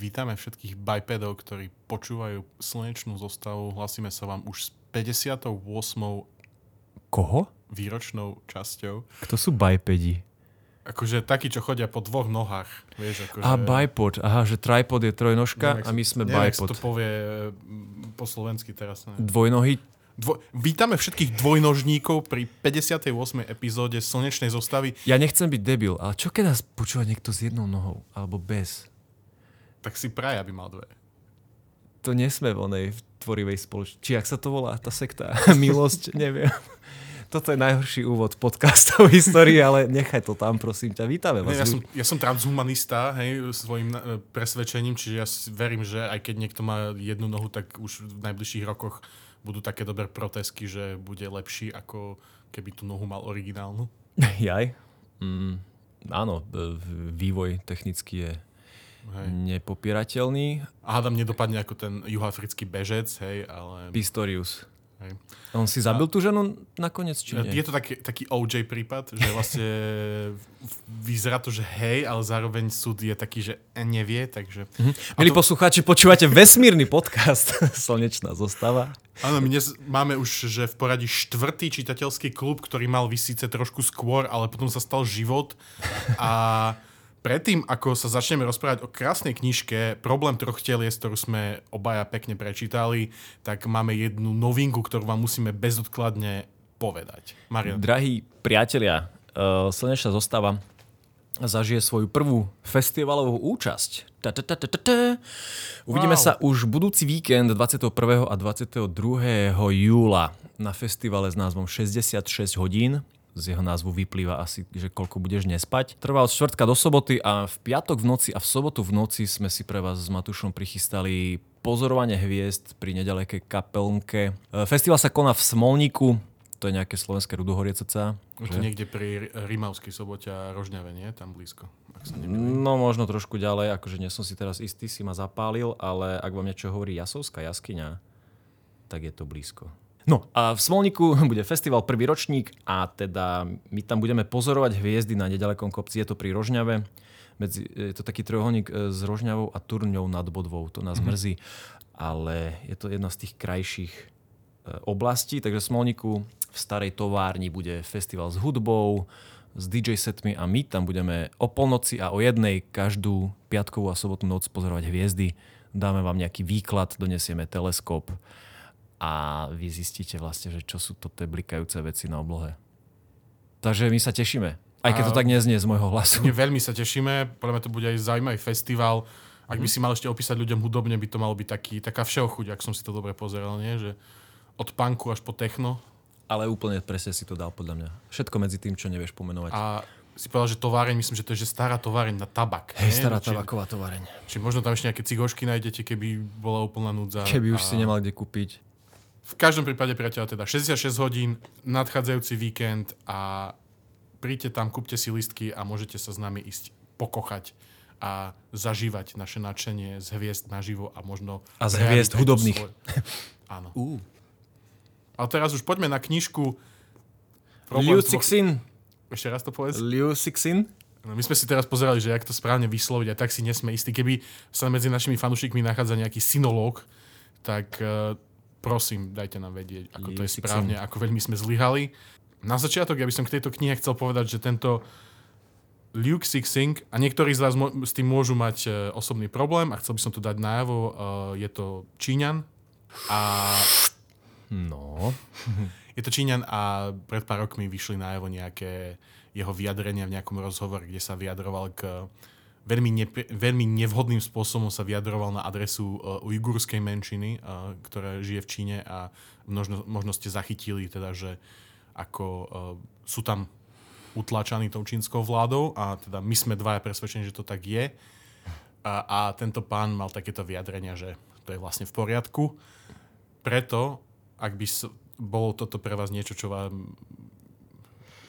Vítame všetkých bipedov, ktorí počúvajú slnečnú zostavu. Hlasíme sa vám už s 58. Koho? výročnou časťou. Kto sú bipedi? Akože takí, čo chodia po dvoch nohách. Vieš, akože... A bipod. Aha, že tripod je trojnožka Neviem, a my sme neviem, bipod. to povie mm, po slovensky teraz. Ne? Dvojnohy? Dvo- vítame všetkých dvojnožníkov pri 58. epizóde Slnečnej zostavy. Ja nechcem byť debil, ale čo keď nás počúva niekto s jednou nohou? Alebo bez? Tak si praj, aby mal dve. To nie sme v onej tvorivej spoločnosti. Či ak sa to volá, tá sekta? Milosť? Neviem. Toto je najhorší úvod podcastov v histórii, ale nechaj to tam, prosím ťa. Vítame vás. Ne, ja, som, ja som transhumanista, hej, svojim e, presvedčením, čiže ja verím, že aj keď niekto má jednu nohu, tak už v najbližších rokoch budú také dobré protesky, že bude lepší, ako keby tú nohu mal originálnu. Jaj? Mm, áno, e, vývoj technicky je Hej. nepopierateľný. A hádam nedopadne ako ten juhoafrický bežec, hej, ale... Pistorius. Hej. On si zabil tú ženu nakoniec, či nie? Je to taký, taký OJ prípad, že vlastne vyzerá to, že hej, ale zároveň súd je taký, že nevie, takže... Milí to- poslucháči, počúvate vesmírny podcast Slnečná zostava. Áno, my dnes máme už, že v poradí štvrtý čitateľský klub, ktorý mal vysíce trošku skôr, ale potom sa stal život. A predtým, ako sa začneme rozprávať o krásnej knižke Problém troch telies, ktorú sme obaja pekne prečítali, tak máme jednu novinku, ktorú vám musíme bezodkladne povedať. Marian, Drahí priatelia, uh, Slnečná zostava zažije svoju prvú festivalovú účasť. Ta, ta, ta, ta, ta. Uvidíme Wow. sa už budúci víkend 21. a 22. júla na festivale s názvom 66 hodín. Z jeho názvu vyplýva asi, že koľko budeš nespať. Trvá od čtvrtka do soboty a v piatok v noci a v sobotu v noci sme si pre vás s Matušom prichystali pozorovanie hviezd pri nedalekej kapelnke. E, Festival sa koná v Smolníku, to je nejaké slovenské rudohorie cca. to niekde pri Rimavskej sobote a Rožňave, nie? Tam blízko. Ak sa nemýlim. No možno trošku ďalej, akože nie som si teraz istý, si ma zapálil, ale ak vám niečo hovorí Jasovská jaskyňa, tak je to blízko. No. A v Smolníku bude festival prvý ročník a teda my tam budeme pozorovať hviezdy na nedalekom kopci, je to pri Rožňave. Medzi, je to taký trojuholník e, s Rožňavou a Turňou nad Bodvou, to nás mrzí, ale je to jedna z tých krajších e, oblastí, takže v Smolníku v starej továrni bude festival s hudbou, s DJ setmi a my tam budeme o polnoci a o jednej každú piatkovú a sobotnú noc pozorovať hviezdy. Dáme vám nejaký výklad, donesieme teleskop a vy zistíte vlastne, že čo sú to tie blikajúce veci na oblohe. Takže my sa tešíme. Aj keď to tak neznie z môjho hlasu. My veľmi sa tešíme, podľa mňa to bude aj zaujímavý festival. Ak by si mal ešte opísať ľuďom hudobne, by to malo byť taký, taká všeochuť, ak som si to dobre pozeral, nie? Že od punku až po techno. Ale úplne presne si to dal podľa mňa. Všetko medzi tým, čo nevieš pomenovať. A si povedal, že továreň, myslím, že to je že stará továreň na tabak. Hej, stará či, tabaková tovareň. či možno tam ešte nejaké cigošky nájdete, keby bola úplná núdza. Keby už A si nemal kde kúpiť. V každom prípade, priateľ, teda 66 hodín, nadchádzajúci víkend a príďte tam, kúpte si listky a môžete sa s nami ísť pokochať a zažívať naše nadšenie z hviezd naživo a možno... A z hviezd hudobných. svoje. Áno. Uh. Ale teraz už poďme na knižku. Liu Cixin. Ešte raz to povedz. Liu Cixin. No, my sme si teraz pozerali, že jak to správne vysloviť a tak si nesme istí. Keby sa medzi našimi fanúšikmi nachádza nejaký synológ, tak uh, prosím, dajte nám vedieť, ako to je správne, ako veľmi sme zlyhali. Na začiatok, ja by som k tejto knihe chcel povedať, že tento Liu Cixin, a niektorí z vás s tým môžu mať uh, osobný problém a chcel by som to dať najavo, uh, je to Číňan a No. je to Číňan a pred pár rokmi vyšli najavo nejaké jeho vyjadrenia v nejakom rozhovore, kde sa vyjadroval k veľmi, nepr- veľmi nevhodným spôsobom sa vyjadroval na adresu uh, ujgurskej menšiny, uh, ktorá žije v Číne a možno, možno ste zachytili teda, že ako uh, sú tam utlačaní tou čínskou vládou a teda my sme dvaja presvedčení, že to tak je. A, a tento pán mal takéto vyjadrenia, že to je vlastne v poriadku. Preto, ak by bolo toto pre vás niečo, čo vám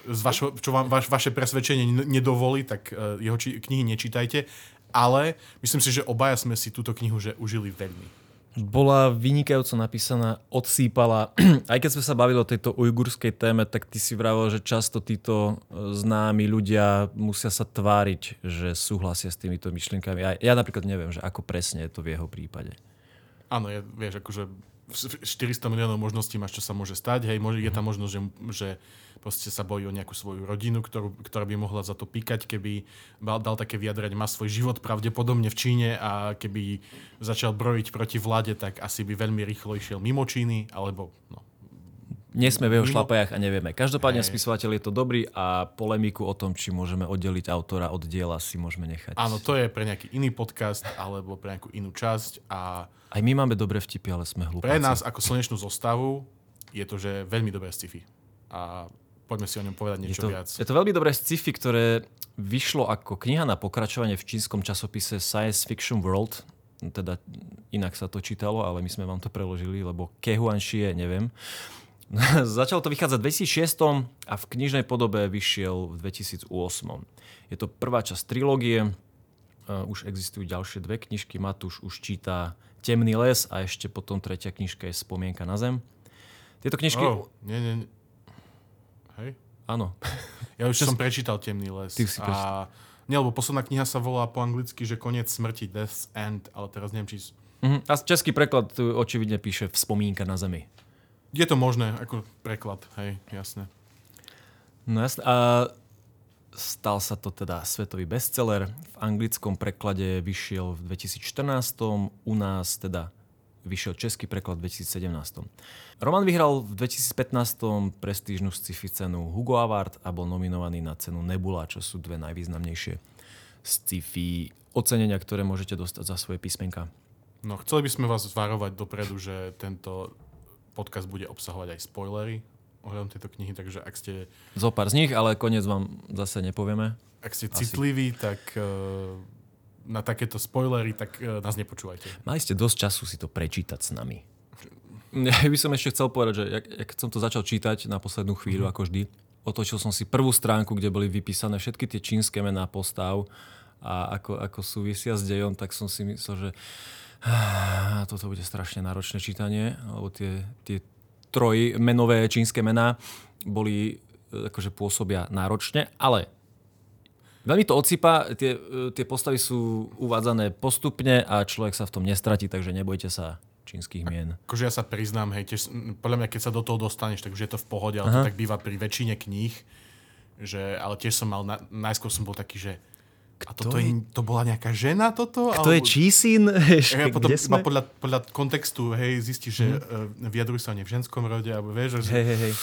z vašo, čo vám vaš, vaše presvedčenie nedovolí, tak uh, jeho či, knihy nečítajte. Ale myslím si, že obaja sme si túto knihu že užili veľmi. bola vynikajúco napísaná, odsýpala. Aj keď sme sa bavili o tejto ujgurskej téme, tak ty si vravel, že často títo e, známi ľudia musia sa tváriť, že súhlasia s týmito myšlienkami. Ja, ja napríklad neviem, že ako presne je to v jeho prípade. Áno, je, vieš, akože 400 miliónov možností máš, čo sa môže stať. Hej, je tam možnosť, že, že proste sa bojí o nejakú svoju rodinu, ktorú, ktorá by mohla za to píkať, keby dal, také vyjadrenie, má svoj život pravdepodobne v Číne a keby začal brojiť proti vláde, tak asi by veľmi rýchlo išiel mimo Číny, alebo no, nie sme v jeho šlapajach a nevieme. Každopádne hey. spisovateľ je to dobrý a polemiku o tom, či môžeme oddeliť autora od diela, si môžeme nechať. Áno, to je pre nejaký iný podcast alebo pre nejakú inú časť. A Aj my máme dobré vtipy, ale sme hlúpaci. Pre nás ako slnečnú zostavu je to, že veľmi dobré sci-fi. A poďme si o ňom povedať niečo je to, viac. Je to veľmi dobré sci-fi, ktoré vyšlo ako kniha na pokračovanie v čínskom časopise Science Fiction World. Teda inak sa to čítalo, ale my sme vám to preložili, lebo Kehuan Shie, neviem. Začalo to vychádzať v 2006 a v knižnej podobe vyšiel v 2008. Je to prvá časť trilógie. Už existujú ďalšie dve knižky. Matúš už číta Temný les a ešte potom tretia knižka je Spomienka na zem. Tieto knižky... Oh, nie, nie, nie. Hej? Áno. Ja už som prečítal Temný les. Ty si prečítal. A... Nie, lebo posledná kniha sa volá po anglicky, že Koniec smrti, Death's End, ale teraz neviem, či... Uh-huh. A český preklad tu očividne píše Vzpomínka na zemi. Je to možné, ako preklad, hej, jasné. No jasné. A stal sa to teda svetový bestseller. V anglickom preklade vyšiel v 2014, u nás teda vyšiel český preklad v 2017. Roman vyhral v 2015 prestížnu sci-fi cenu Hugo Award a bol nominovaný na cenu Nebula, čo sú dve najvýznamnejšie sci-fi ocenenia, ktoré môžete dostať za svoje písmenka. No, chceli by sme vás varovať dopredu, že tento podcast bude obsahovať aj spoilery ohľadom tejto knihy, takže ak ste... Zo pár z nich, ale koniec vám zase nepovieme. Ak ste Asi. citliví, tak uh, na takéto spoilery, tak uh, nás nepočúvajte. Mali ste dosť času si to prečítať s nami. Ja by som ešte chcel povedať, že jak, jak som to začal čítať na poslednú chvíľu, mm. ako vždy, otočil som si prvú stránku, kde boli vypísané všetky tie čínske mená postav a ako, ako súvisia s dejom, tak som si myslel, že toto bude strašne náročné čítanie, lebo tie, tie trojmenové čínske mená boli e, akože pôsobia náročne, ale veľmi to odsypa, tie, e, tie postavy sú uvádzané postupne a človek sa v tom nestratí, takže nebojte sa čínskych mien. Akože ja sa priznám, hej, tiež, podľa mňa, keď sa do toho dostaneš, takže je to v pohode, ale Aha. to tak býva pri väčšine kníh, že, ale tiež som mal, na, najskôr som bol taký, že a toto je, to bola nejaká žena toto? Kto alebo... je Čísin? Ja, potom ma podľa, podľa kontextu hej, zistí, že mm. uh, vyjadrujú sa ne v ženskom rode, alebo vieš, že... Hej, hej, hej.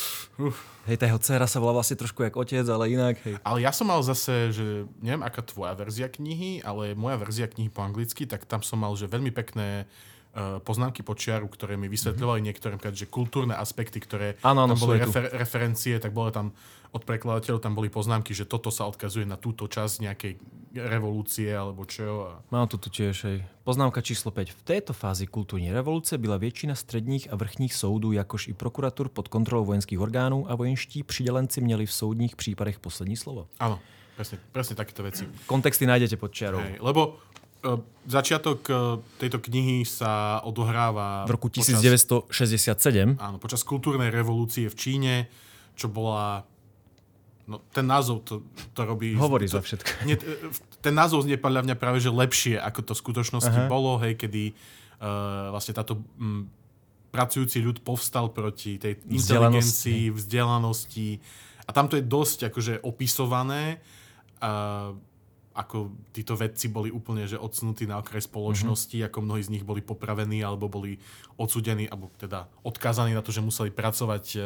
Hej, tá jeho dcera sa volá vlastne trošku jak otec, ale inak. Hej. Ale ja som mal zase, že neviem, aká tvoja verzia knihy, ale moja verzia knihy po anglicky, tak tam som mal, že veľmi pekné uh, poznámky počiaru, ktoré mi vysvetľovali mm-hmm. niektoré, že kultúrne aspekty, ktoré ano, ano, tam boli refer- referencie, tak bolo tam od prekladateľov tam boli poznámky, že toto sa odkazuje na túto časť nejakej revolúcie alebo čo. A... Mám to tu tiež aj. Poznámka číslo 5. V této fázi kulturní revoluce byla většina středních a vrchních soudů, jakož i prokuratur pod kontrolou vojenských orgánů a vojenští přidělenci měli v soudních případech poslední slovo. Áno, presne, presne takéto veci. Kontexty nájdete pod čiarou. Hej, lebo uh, začiatok uh, tejto knihy sa odohráva... V roku 1967. Počas, áno, počas kultúrnej revolúcie v Číne, čo bola No, ten názov to, to robí... Hovorí to, za všetko. Nie, ten názov znie podľa mňa práve že lepšie, ako to v skutočnosti Aha. bolo, hej, kedy uh, vlastne táto m, pracujúci ľud povstal proti tej inteligencii, vzdelanosti. A tam to je dosť akože opisované. Uh, ako títo vedci boli úplne že odsunutí na okraj spoločnosti, mm-hmm. ako mnohí z nich boli popravení alebo boli odsudení, alebo teda odkázaní na to, že museli pracovať e,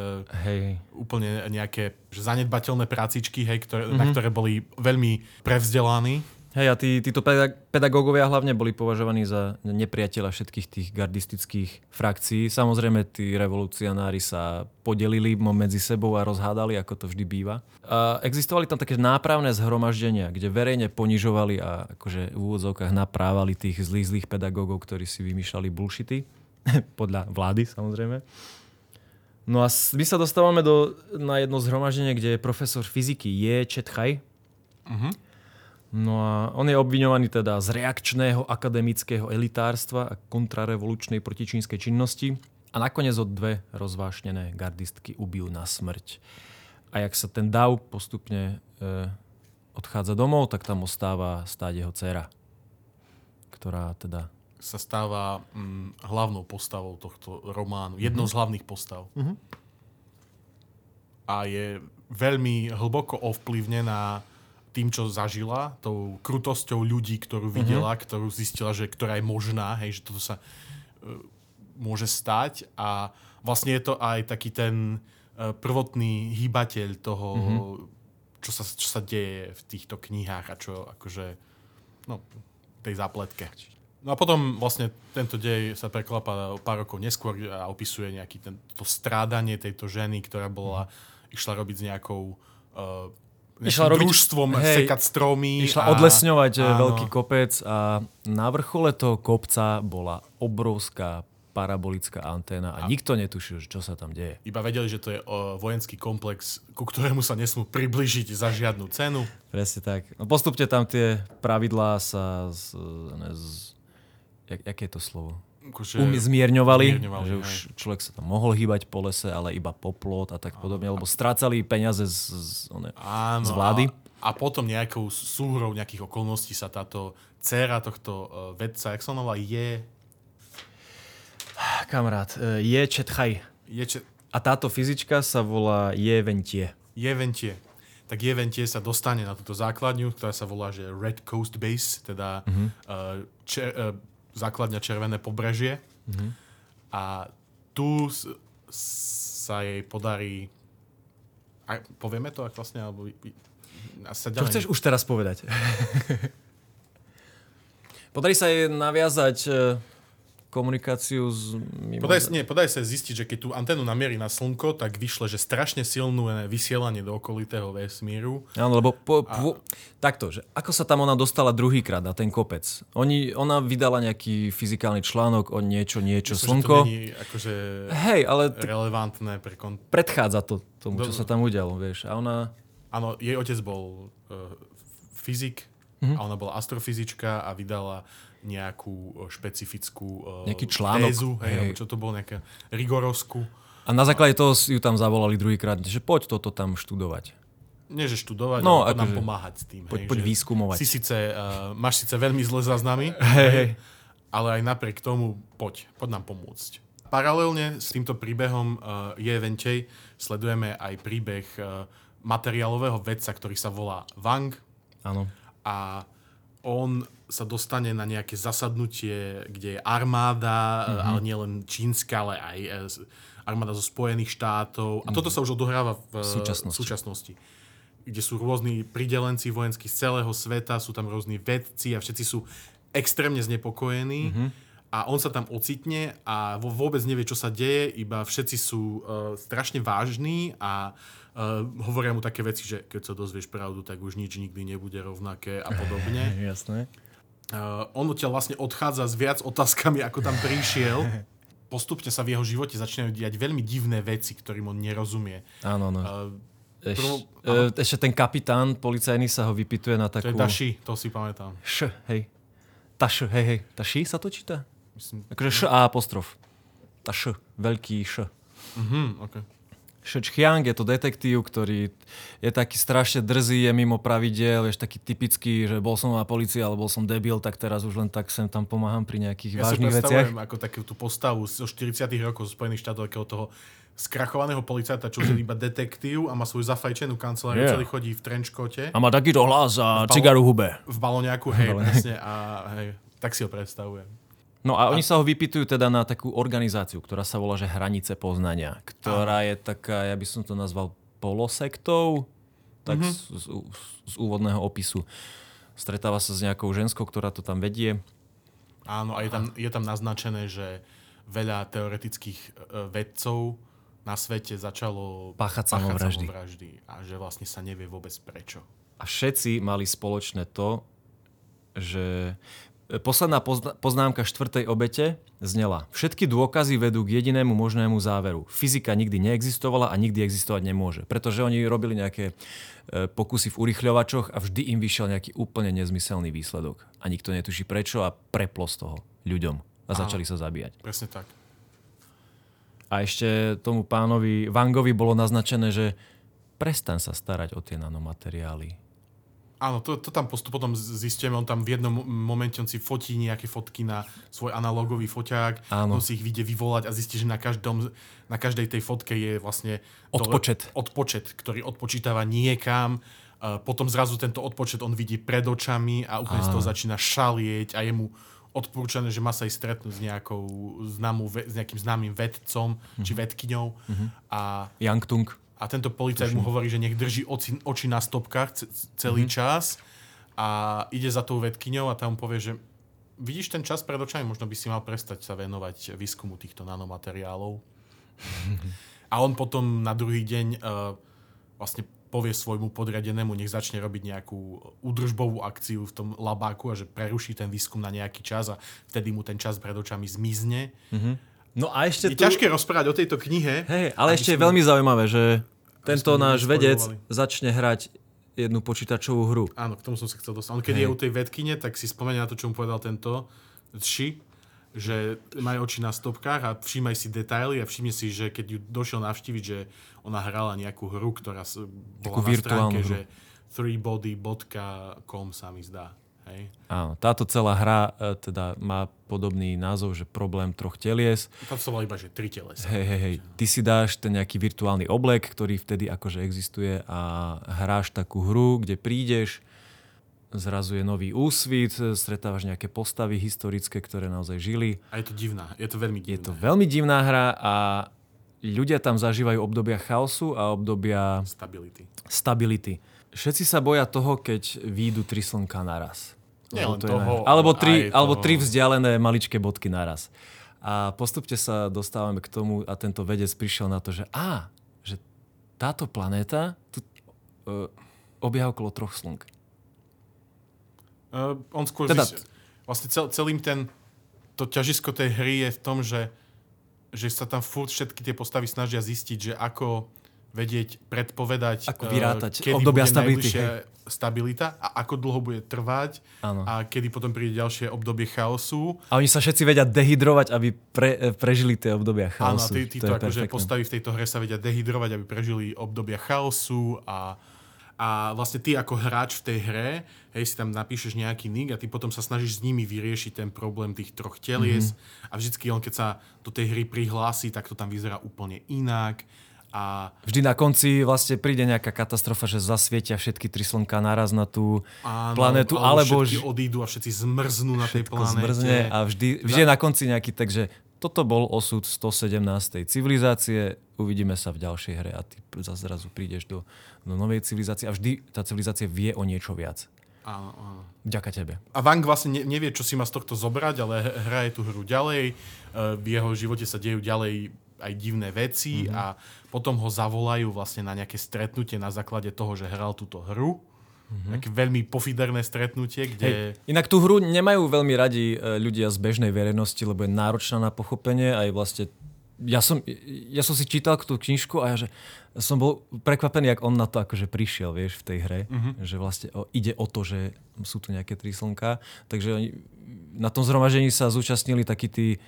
hej. úplne nejaké že zanedbateľné prácičky, hej, ktoré, mm-hmm. na ktoré boli veľmi prevzdelaní. Hej, a tí, títo pedagógovia hlavne boli považovaní za nepriateľa všetkých tých gardistických frakcií. Samozrejme, tí revolucionári sa podelili medzi sebou a rozhádali, ako to vždy býva. A existovali tam také nápravné zhromaždenia, kde verejne ponižovali a akože v úvodzovkách naprávali tých zlých, zlých pedagógov, ktorí si vymýšľali bullshity. Podľa vlády, samozrejme. No a my sa dostávame do, na jedno zhromaždenie, kde je profesor fyziky Je Četchaj. Uh-huh No a on je obviňovaný teda z reakčného akademického elitárstva a kontrarevolučnej protičínskej činnosti a nakoniec od dve rozvášnené gardistky ubijú na smrť. A jak sa ten dav postupne e, odchádza domov, tak tam ostáva stáť jeho dcera, ktorá teda... Sa stáva mm, hlavnou postavou tohto románu. Jednou mm-hmm. z hlavných postav. Mm-hmm. A je veľmi hlboko ovplyvnená tým, čo zažila, tou krutosťou ľudí, ktorú videla, mm-hmm. ktorú zistila, že ktorá je možná, hej, že toto sa uh, môže stať a vlastne je to aj taký ten uh, prvotný hýbateľ toho, mm-hmm. čo, sa, čo sa deje v týchto knihách a čo akože no, tej zápletke. No a potom vlastne tento dej sa preklapa pár rokov neskôr a opisuje nejaký ten, to strádanie tejto ženy, ktorá bola, mm. išla robiť s nejakou uh, išla robiť, družstvom hej, sekať stromy. Išla a, odlesňovať áno. veľký kopec a na vrchole toho kopca bola obrovská parabolická anténa a, a nikto netušil, čo sa tam deje. Iba vedeli, že to je o, vojenský komplex, ku ktorému sa nesmú približiť za žiadnu cenu. Presne tak. No postupne tam tie pravidlá sa z, ne, z jak, jaké je to slovo? Akože, um, zmierňovali, zmierňovali, že hej. už človek sa tam mohol hýbať po lese, ale iba po plot a tak podobne, lebo strácali peniaze z, z, one, Áno, z vlády. A, a potom nejakou súhrou nejakých okolností sa táto dcera tohto uh, vedca, jak sa volá, je... Kamarát, uh, je Četchaj. Je čet... A táto fyzička sa volá Je Ventie. Je Ventie tak Jeventie sa dostane na túto základňu, ktorá sa volá že Red Coast Base, teda uh-huh. uh, čer, uh, základňa Červené pobrežie. Mm-hmm. A tu sa jej podarí... A povieme to, ak vlastne, alebo... Sa Čo chceš už teraz povedať? podarí sa jej naviazať e, komunikáciu s... Mimo... Podaj, nie, podaj sa zistiť, že keď tú anténu namierí na slnko, tak vyšle, že strašne silnú vysielanie do okolitého vesmíru. Áno, lebo po, a... po, takto, že ako sa tam ona dostala druhýkrát na ten kopec? Oni, ona vydala nejaký fyzikálny článok o niečo, niečo, Myslím, slnko. Že to není akože Hej, ale... relevantné pre kon... Predchádza to tomu, do... čo sa tam udialo, vieš. A ona... Áno, jej otec bol uh, fyzik mm-hmm. a ona bola astrofyzička a vydala nejakú špecifickú uh, Nejaký článok. tézu, hej, hej. čo to bolo, nejaké rigorovskú. A na základe toho ju tam zavolali druhýkrát, že poď toto tam študovať. Nie, že študovať, no, ale nám že... pomáhať s tým. Poď, hej, poď výskumovať. Si síce, uh, máš síce veľmi zlé záznamy, hej, hej. ale aj napriek tomu poď, poď nám pomôcť. Paralelne s týmto príbehom uh, je Ventej sledujeme aj príbeh uh, materiálového vedca, ktorý sa volá Wang. Áno. A on sa dostane na nejaké zasadnutie, kde je armáda, mm-hmm. ale nielen čínska, ale aj e, armáda zo Spojených štátov. A mm-hmm. toto sa už odohráva v súčasnosti. súčasnosti kde sú rôzni pridelenci vojenskí z celého sveta, sú tam rôzni vedci a všetci sú extrémne znepokojení. Mm-hmm. A on sa tam ocitne a vôbec nevie, čo sa deje, iba všetci sú uh, strašne vážni a uh, hovoria mu také veci, že keď sa dozvieš pravdu, tak už nič nikdy nebude rovnaké a podobne. Jasné. Uh, on odtiaľ vlastne odchádza s viac otázkami, ako tam prišiel. Postupne sa v jeho živote začínajú diať veľmi divné veci, ktorým on nerozumie. Áno, no. Uh, Eš, prv, uh, ešte ten kapitán policajný sa ho vypituje na takú... To je Taši, to si pamätám. Š, hej. Taš, hej, hej. Taši sa to číta? Myslím, akože š a apostrof. Taš, veľký š. Mhm, okay. Chiang je to detektív, ktorý je taký strašne drzý, je mimo pravidel, vieš, taký typický, že bol som na policii, ale bol som debil, tak teraz už len tak sem tam pomáham pri nejakých ja vážnych veciach. Ja ako takú tú postavu zo 40 rokov zo Spojených štátov, takého toho skrachovaného policajta, čo je iba detektív a má svoju zafajčenú kanceláriu, yeah. celý chodí v trenčkote. A má takýto hlas a cigaru hube. V baloniaku, hej, presne, a hej, tak si ho predstavujem. No a, a oni sa ho vypitujú teda na takú organizáciu, ktorá sa volá, že Hranice poznania, ktorá je taká, ja by som to nazval polosektou, tak mm-hmm. z, z, z úvodného opisu. Stretáva sa s nejakou ženskou, ktorá to tam vedie. Áno, a je tam, je tam naznačené, že veľa teoretických e, vedcov na svete začalo páchať samovraždy. samovraždy a že vlastne sa nevie vôbec prečo. A všetci mali spoločné to, že Posledná pozna- poznámka štvrtej obete znela. Všetky dôkazy vedú k jedinému možnému záveru. Fyzika nikdy neexistovala a nikdy existovať nemôže. Pretože oni robili nejaké e, pokusy v urychľovačoch a vždy im vyšiel nejaký úplne nezmyselný výsledok. A nikto netuší prečo a preplo z toho ľuďom. A začali sa zabíjať. Presne tak. A ešte tomu pánovi Vangovi bolo naznačené, že prestan sa starať o tie nanomateriály. Áno, to, to tam postup potom zistíme, on tam v jednom momente on si fotí nejaké fotky na svoj analogový foťák, Áno. on si ich vyjde vyvolať a zistí, že na, každom, na každej tej fotke je vlastne... Odpočet. odpočet, ktorý odpočítava niekam. Potom zrazu tento odpočet on vidí pred očami a úplne z toho začína šalieť a je mu odporúčané, že má sa ísť stretnúť s, nejakou známou, s nejakým známym vedcom Mhm. či vedkyňou a Yang Tung. A tento policajt mu hovorí, že nech drží oči, oči na stopkách ce- celý mm-hmm. čas a ide za tou vedkyňou a tam povie, že vidíš ten čas pred očami, možno by si mal prestať sa venovať výskumu týchto nanomateriálov. a on potom na druhý deň uh, vlastne povie svojmu podriadenému, nech začne robiť nejakú údržbovú akciu v tom labáku a že preruší ten výskum na nejaký čas a vtedy mu ten čas pred očami zmizne. No a ešte Je ťažké rozprávať o tejto knihe. Hej, ale ešte je sme- veľmi zaujímavé, že tento náš vedec začne hrať jednu počítačovú hru. Áno, k tomu som sa chcel dostať. On keď Hej. je u tej vedkyne, tak si spomenie na to, čo mu povedal tento Ši, že maj oči na stopkách a všímaj si detaily a všimne si, že keď ju došiel navštíviť, že ona hrala nejakú hru, ktorá bola Takú na stránke, hru. že threebody.com sa mi zdá. Hej. Áno, táto celá hra e, teda má podobný názov, že problém troch telies. Tam som bol iba, že tri telesa. Hej, hej, hej. Ty si dáš ten nejaký virtuálny oblek, ktorý vtedy akože existuje a hráš takú hru, kde prídeš, zrazu je nový úsvit, stretávaš nejaké postavy historické, ktoré naozaj žili. A je to divná, je to veľmi Je divné. to veľmi divná hra a ľudia tam zažívajú obdobia chaosu a obdobia Stability. stability. Všetci sa boja toho, keď výjdu tri slnka naraz. Nie len to je toho, naj- alebo, ale tri, aj alebo toho. tri vzdialené maličké bodky naraz. A postupne sa dostávame k tomu a tento vedec prišiel na to, že á, že táto planéta tu, uh, obieha okolo troch slnk. Uh, on skôr Teda- teda... vlastne cel, celým ten to ťažisko tej hry je v tom, že, že sa tam furt všetky tie postavy snažia zistiť, že ako vedieť predpovedať, Ako eh, vyrátať kedy obdobia bude stability, stabilita a ako dlho bude trvať Áno. a kedy potom príde ďalšie obdobie chaosu. A oni sa všetci vedia dehydrovať, aby pre, eh, prežili tie obdobia Áno, chaosu. tí, títo akože postavy v tejto hre sa vedia dehydrovať, aby prežili obdobia chaosu a, a vlastne ty ako hráč v tej hre, hej, si tam napíšeš nejaký nick a ty potom sa snažíš s nimi vyriešiť ten problém tých troch telies Mhm. a vždycky on, keď sa do tej hry prihlási, tak to tam vyzerá úplne inak a Vždy na konci vlastne príde nejaká katastrofa, že zasvietia všetky tri slnka naraz na tú áno, planetu, alebo všetky odídu a všetci zmrznú na tej planéte. zmrzne a vždy, vždy je na konci nejaký tak, že toto bol osud 117. civilizácie, uvidíme sa v ďalšej hre a ty zrazu prídeš do, do novej civilizácie a vždy tá civilizácia vie o niečo viac. Áno, áno. Vďaka tebe. A Wang vlastne ne- nevie, čo si má z tohto zobrať, ale hraje tú hru ďalej. E, V jeho živote sa dejú ďalej aj divné veci mm-hmm. a potom ho zavolajú vlastne na nejaké stretnutie na základe toho, že hral túto hru. Mm-hmm. Také veľmi pofiderné stretnutie, kde... Hej. Inak tú hru nemajú veľmi radi e, ľudia z bežnej verejnosti, lebo je náročná na pochopenie aj vlastne ja som, ja som si čítal tú knižku a ja, že som bol prekvapený, jak on na to akože prišiel, vieš, v tej hre. Mhm. Že vlastne o, ide o to, že sú tu nejaké tri slnka. Takže oni, na tom zhromaždení sa zúčastnili takí tí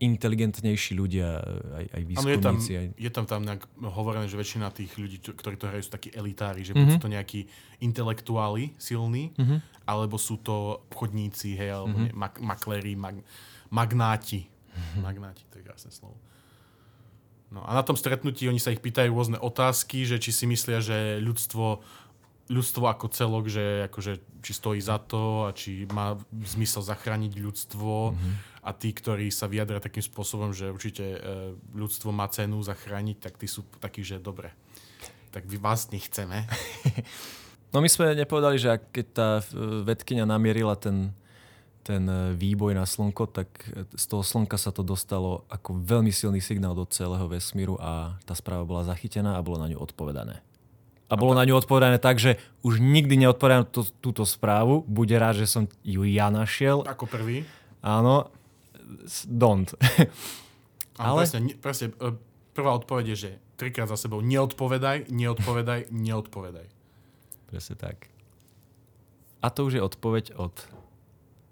inteligentnejší ľudia, aj, aj Áno, je tam, výskumníci. Aj... je tam tam nejak hovorené, že väčšina tých ľudí, čo- ktorí to hrajú, sú takí elitári, že Mhm. buď sú to nejakí intelektuáli silní, alebo sú to obchodníci, hej, alebo Mhm. mm mak- makléri, mag- magnáti. Magnáti, to je krásne slovo. No a na tom stretnutí oni sa ich pýtajú rôzne otázky, že či si myslia, že ľudstvo, ľudstvo ako celok, že akože, či stojí za to a či má zmysel zachrániť ľudstvo. A tí, ktorí sa vyjadria takým spôsobom, že určite e, ľudstvo má cenu zachrániť, tak tí sú takí, že dobre. Tak vy vás nechceme. No my sme nepovedali, že keď tá e, vedkynia namierila ten, ten e, výboj na slnko, tak z toho slnka sa to dostalo ako veľmi silný signál do celého vesmíru a tá správa bola zachytená a bolo na ňu odpovedané. a bolo na ňu odpovedané tak, že už nikdy neodpovedám to, túto správu, bude rád, že som ju ja našiel. Ako prvý. Áno, don't. Ale... Presne, ne- presne, e, prvá odpoveď je, že trikrát za sebou neodpovedaj, neodpovedaj, neodpovedaj. Presne tak. A to už je odpoveď od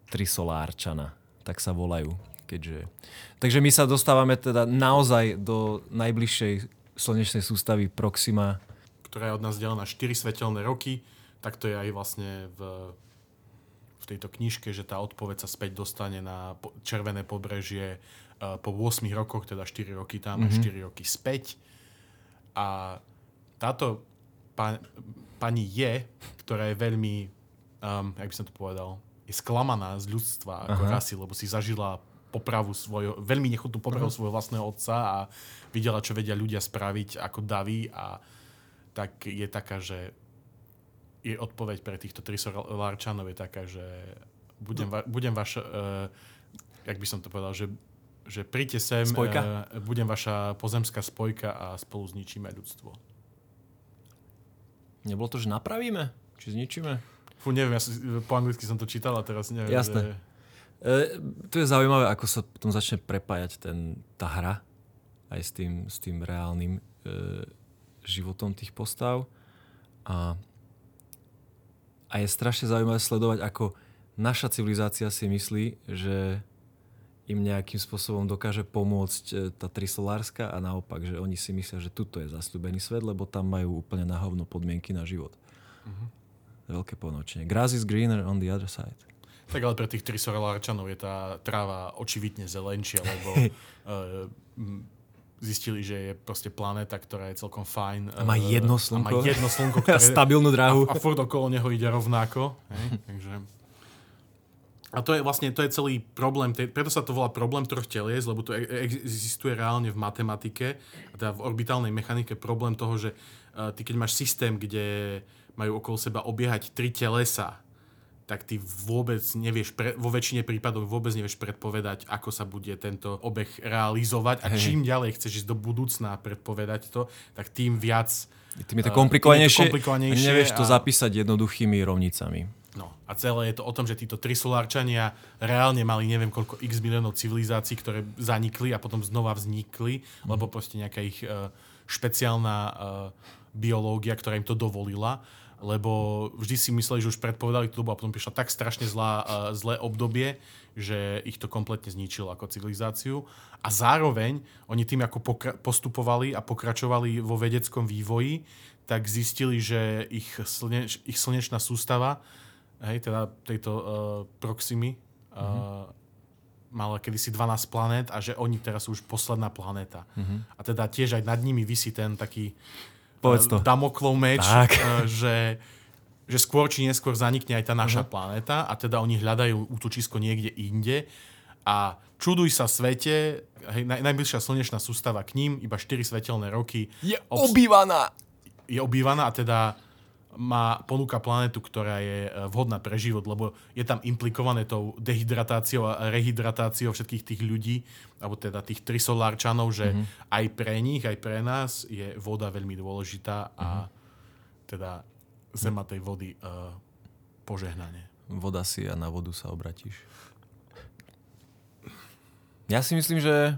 Trisolárčana. Tak sa volajú. Keďže... Takže my sa dostávame teda naozaj do najbližšej slnečnej sústavy Proxima. ktorá je od nás delená 4 svetelné roky, tak to je aj vlastne v tejto knižke, že tá odpoveď sa späť dostane na červené pobrežie uh, po 8 rokoch, teda 4 roky tam a 4 roky späť. A táto pa, pani je, ktorá je veľmi, um, jak by som to povedal, je sklamaná z ľudstva ako Aha. rasy, lebo si zažila popravu svojho, veľmi nechutnú popravu svojho vlastného otca a videla, čo vedia ľudia spraviť ako davy a tak je taká, že je odpoveď pre týchto trisolárčanov je taká, že budem, va, budem vaš, uh, jak by som to povedal, že, že príďte sem, Spojka? Uh, budem vaša pozemská spojka a spolu zničíme ľudstvo. Nebolo to, že napravíme? Či zničíme? Fú, neviem, ja som, po anglicky som to čítal a teraz neviem. Jasné. Že, E, to je zaujímavé, ako sa potom začne prepájať ten, tá hra aj s tým, s tým reálnym e, životom tých postav. A, a je strašne zaujímavé sledovať, ako naša civilizácia si myslí, že im nejakým spôsobom dokáže pomôcť e, tá trisolárska a naopak, že oni si myslia, že tuto je zasľúbený svet, lebo tam majú úplne na hovno podmienky na život. Veľké ponočenie. Grass is greener on the other side. tak ale pre tých trisolárčanov je tá tráva očividne zelenšia, lebo uh, zistili, že je proste planéta, ktorá je celkom fajn. A má eh, jedno A má slnko. jedno slnko, ktoré, stabilnú dráhu. A, a furt okolo neho ide rovnako. Hej? Takže... A to je vlastne to je celý problém, tej, preto sa to volá problém troch telies, lebo to e- existuje reálne v matematike, teda v orbitálnej mechanike problém toho, že uh, ty keď máš systém, kde majú okolo seba obiehať tri telesa, tak ty vôbec nevieš, pre, vo väčšine prípadov vôbec nevieš predpovedať, ako sa bude tento obeh realizovať a čím ďalej chceš ísť do budúcna predpovedať to, tak tým viac Tým je to Eh, komplikovanejšie, je to komplikovanejšie nevieš to a- zapísať jednoduchými rovnicami. No a celé je to o tom, že títo trisolárčania reálne mali neviem koľko x miliónov civilizácií, ktoré zanikli a potom znova vznikli, mm. lebo proste nejaká ich uh, špeciálna uh, biológia, ktorá im to dovolila, lebo vždy si mysleli, že už predpovedali tú dobu a potom prišla tak strašne zlá, zlé obdobie, že ich to kompletne zničilo ako civilizáciu. A zároveň oni tým, ako pokra- postupovali a pokračovali vo vedeckom vývoji, tak zistili, že ich, slneč- ich slnečná sústava hej, teda tejto uh, Proximy uh, mala kedysi 12 planét a že oni teraz sú už posledná planéta. A teda tiež aj nad nimi vysí ten taký Povedz to. uh, Damoklov meč, Tak. uh, že, že skôr či neskôr zanikne aj tá naša planéta a teda oni hľadajú útočisko niekde inde a čuduj sa svete, hej, naj, najbližšia slnečná sústava k ním, iba 4 svetelné roky, Je Obs- obývaná! je obývaná a teda má, ponúka planetu, ktorá je e, vhodná pre život, lebo je tam implikované tou dehydratáciou a rehydratáciou všetkých tých ľudí, alebo teda tých trisolárčanov, že mm-hmm. aj pre nich, aj pre nás je voda veľmi dôležitá a teda zema tej vody uh, požehnanie. Voda si a na vodu sa obratíš. Ja si myslím, že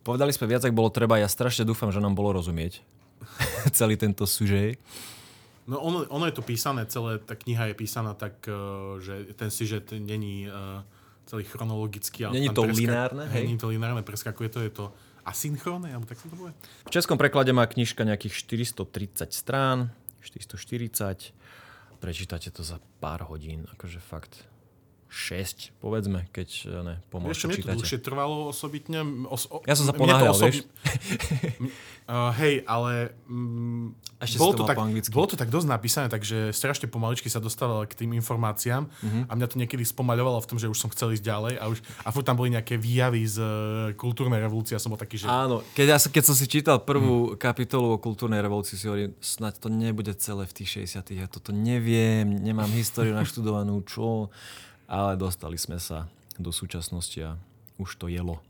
povedali sme viac, ak bolo treba. Ja strašne dúfam, že nám bolo rozumieť celý tento sužej. No ono, ono je to písané, celé, tá kniha je písaná tak, uh, že ten sižet není uh, celý chronologický. ale Není to lineárne, hej? Není to lineárne, preskakuje to, je to asynchrónne, alebo tak sa to povie? V českom preklade má knižka nejakých 430 strán, 440. Prečítate to za pár hodín, akože fakt 6, povedzme, keď ne, Ešte pomôžete mne to dlhšie trvalo osobitne. Os, o, Ja som sa ponáhľal, vieš? uh, hej, ale mm, Ešte bolo, to tak, bolo to tak dosť napísané, takže strašne pomaličky sa dostával k tým informáciám Mhm. a mňa to niekedy spomaľovalo v tom, že už som chcel ísť ďalej a, už, a furt tam boli nejaké výjavy z uh, kultúrnej revolúcie a som bol taký, že Áno, keď, ja, keď som si čítal prvú kapitolu o kultúrnej revolúcii, si hovorím, snáď to nebude celé v tých 60 ja toto neviem, nemám históriu naštudovanú, čo, ale dostali sme sa do súčasnosti a už to jelo.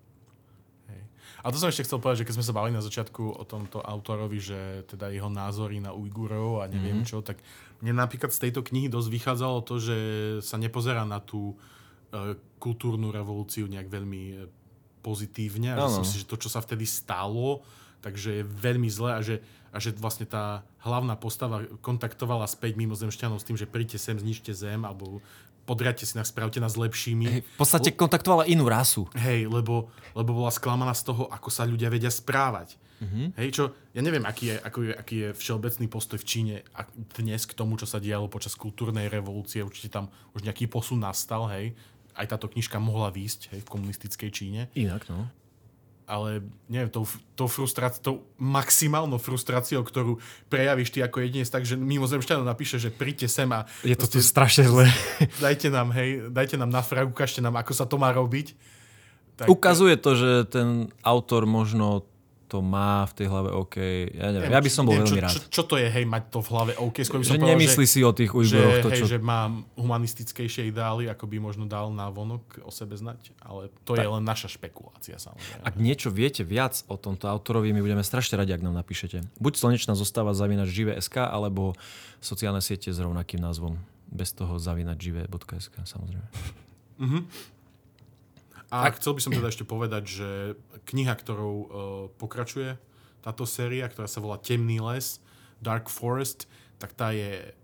Hej. A to som ešte chcel povedať, že keď sme sa bavili na začiatku o tomto autorovi, že teda jeho názory na Ujgurov a neviem mm-hmm. čo, tak mne napríklad z tejto knihy dosť vychádzalo to, že sa nepozerá na tú uh, kultúrnu revolúciu nejak veľmi e, pozitívne. A že som si, že to, čo sa vtedy stalo, takže je veľmi zlé a že, a že vlastne tá hlavná postava kontaktovala späť mimozemšťanov s tým, že príďte sem, zničte zem, alebo podriadte si nás, spravte nás lepšími. Hej, v podstate kontaktovala inú rasu. Hej, lebo, lebo bola sklamaná z toho, ako sa ľudia vedia správať. Mm-hmm. Hej, čo, ja neviem, aký je, ako je, aký je všeobecný postoj v Číne dnes k tomu, čo sa dialo počas kultúrnej revolúcie. Určite tam už nejaký posun nastal, hej. Aj táto knižka mohla výjsť hej, v komunistickej Číne. Inak, no ale neviem, tou, tou, frustrá- tou maximálnou frustráciou, ktorú prejavíš ty ako jedinec, tak, že mimozemšťanom napíše, že príďte sem a... Je to tu strašne zle. Dajte nám, hej, dajte nám na frag, ukážte nám, ako sa to má robiť. Tak... Ukazuje to, že ten autor možno to má v tej hlave OK. Ja neviem, ja by som bol neviem, veľmi čo, rád. Čo, čo to je, hej, mať to v hlave OK? Skôr by som že povedal, nemyslí že, si o tých Ujguroch. Že, to, hej, čo... že má humanistickejšie ideály, ako by možno dal na vonok o sebe znať, ale to tak. je len naša špekulácia samozrejme. Ak niečo viete viac o tomto autorovi, my budeme strašne radi, ak nám napíšete. Buď slnečná zostáva zavínať živé.sk, alebo sociálne siete s rovnakým názvom. Bez toho zavínať živé.sk, samozrejme. Mm-hmm. A chcel by som teda ešte povedať, že kniha, ktorou uh, pokračuje táto séria, ktorá sa volá Temný les, Dark Forest, tak tá je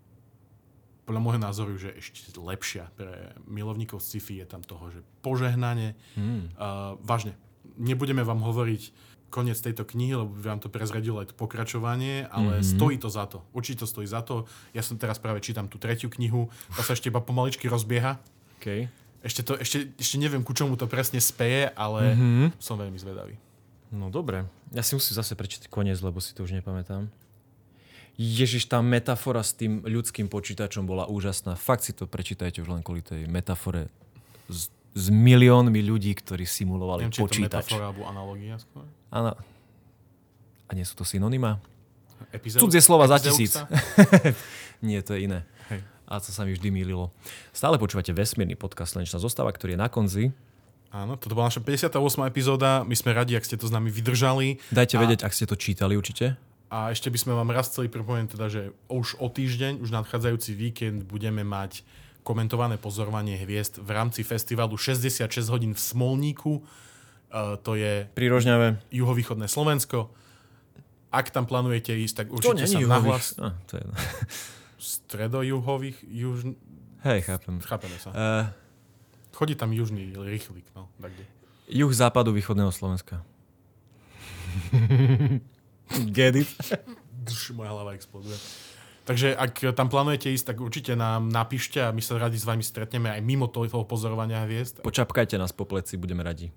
podľa môjho názoru, že ešte lepšia pre milovníkov sci-fi. Je tam toho, že požehnanie. Hmm. Uh, vážne, nebudeme vám hovoriť koniec tejto knihy, lebo by vám to prezradilo aj to pokračovanie, ale mm-hmm. stojí to za to. Určite to stojí za to. Ja som teraz práve čítam tú tretiu knihu, tá sa ešte iba pomaličky rozbieha. Okay. Ešte, to, ešte, ešte neviem, ku čomu to presne speje, ale mm-hmm. som veľmi zvedavý. No dobre. Ja si musím zase prečítať koniec, lebo si to už nepamätám. Ježiš, tá metafora s tým ľudským počítačom bola úžasná. Fakt si to prečítajte už len kvôli tej metafore s, s miliónmi ľudí, ktorí simulovali Neviem, počítač. Či je to metafora alebo analogia skôr? Áno. A nie sú to synonyma? Cudzie slova za tisíc. nie, to je iné. A to sa mi vždy mýlilo. Stále počúvate vesmírny podcast Slnečná zostáva, ktorý je na konci. Áno, toto bola naša 58. epizóda. My sme radi, ak ste to s nami vydržali. Dajte a... vedieť, ak ste to čítali určite. A ešte by sme vám raz chceli pripomenúť, teda, že už o týždeň, už nadchádzajúci víkend budeme mať komentované pozorovanie hviezd v rámci festivalu 66 hodín v Smolníku. Uh, to je pri Rožňave. juhovýchodné Slovensko. Ak tam plánujete ísť, tak určite sa nahlas... No, to je stredojuhových, juž... Hej, chápem. Chápeme sa. Uh, Chodí tam južný rýchlik, no, takde. Juh západu východného Slovenska. Get it? Drž, moja hlava exploduje. Takže ak tam plánujete ísť, tak určite nám napíšte a my sa radi s vami stretneme aj mimo toho pozorovania hviezd. Počapkajte nás po pleci, budeme radi.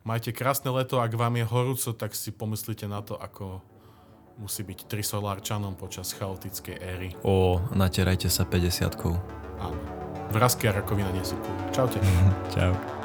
Majte krásne leto, ak vám je horúco, tak si pomyslite na to, ako musí byť trisolárčanom počas chaotickej éry. O, natierajte sa 50 Áno. Vrázky a rakovina cool. Čaute. Čau.